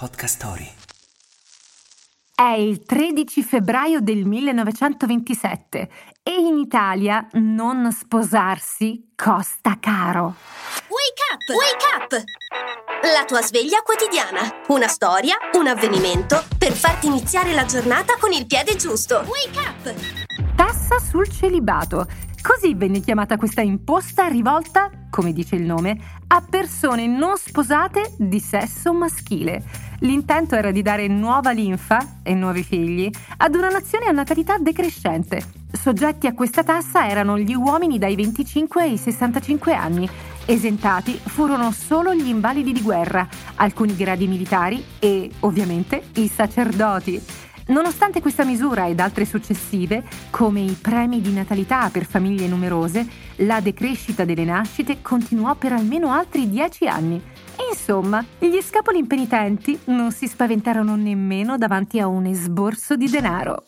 Podcast Story. È il 13 febbraio del 1927 e in Italia non sposarsi costa caro. Wake up! Wake up! La tua sveglia quotidiana. Una storia, un avvenimento per farti iniziare la giornata con il piede giusto. Wake up! Tassa sul celibato. Così venne chiamata questa imposta rivolta, come dice il nome, a persone non sposate di sesso maschile. L'intento era di dare nuova linfa e nuovi figli ad una nazione a natalità decrescente. Soggetti a questa tassa erano gli uomini dai 25 ai 65 anni. Esentati furono solo gli invalidi di guerra, alcuni gradi militari e, ovviamente, i sacerdoti. Nonostante questa misura ed altre successive, come i premi di natalità per famiglie numerose, la decrescita delle nascite continuò per almeno altri dieci anni. Insomma, gli scapoli impenitenti non si spaventarono nemmeno davanti a un esborso di denaro.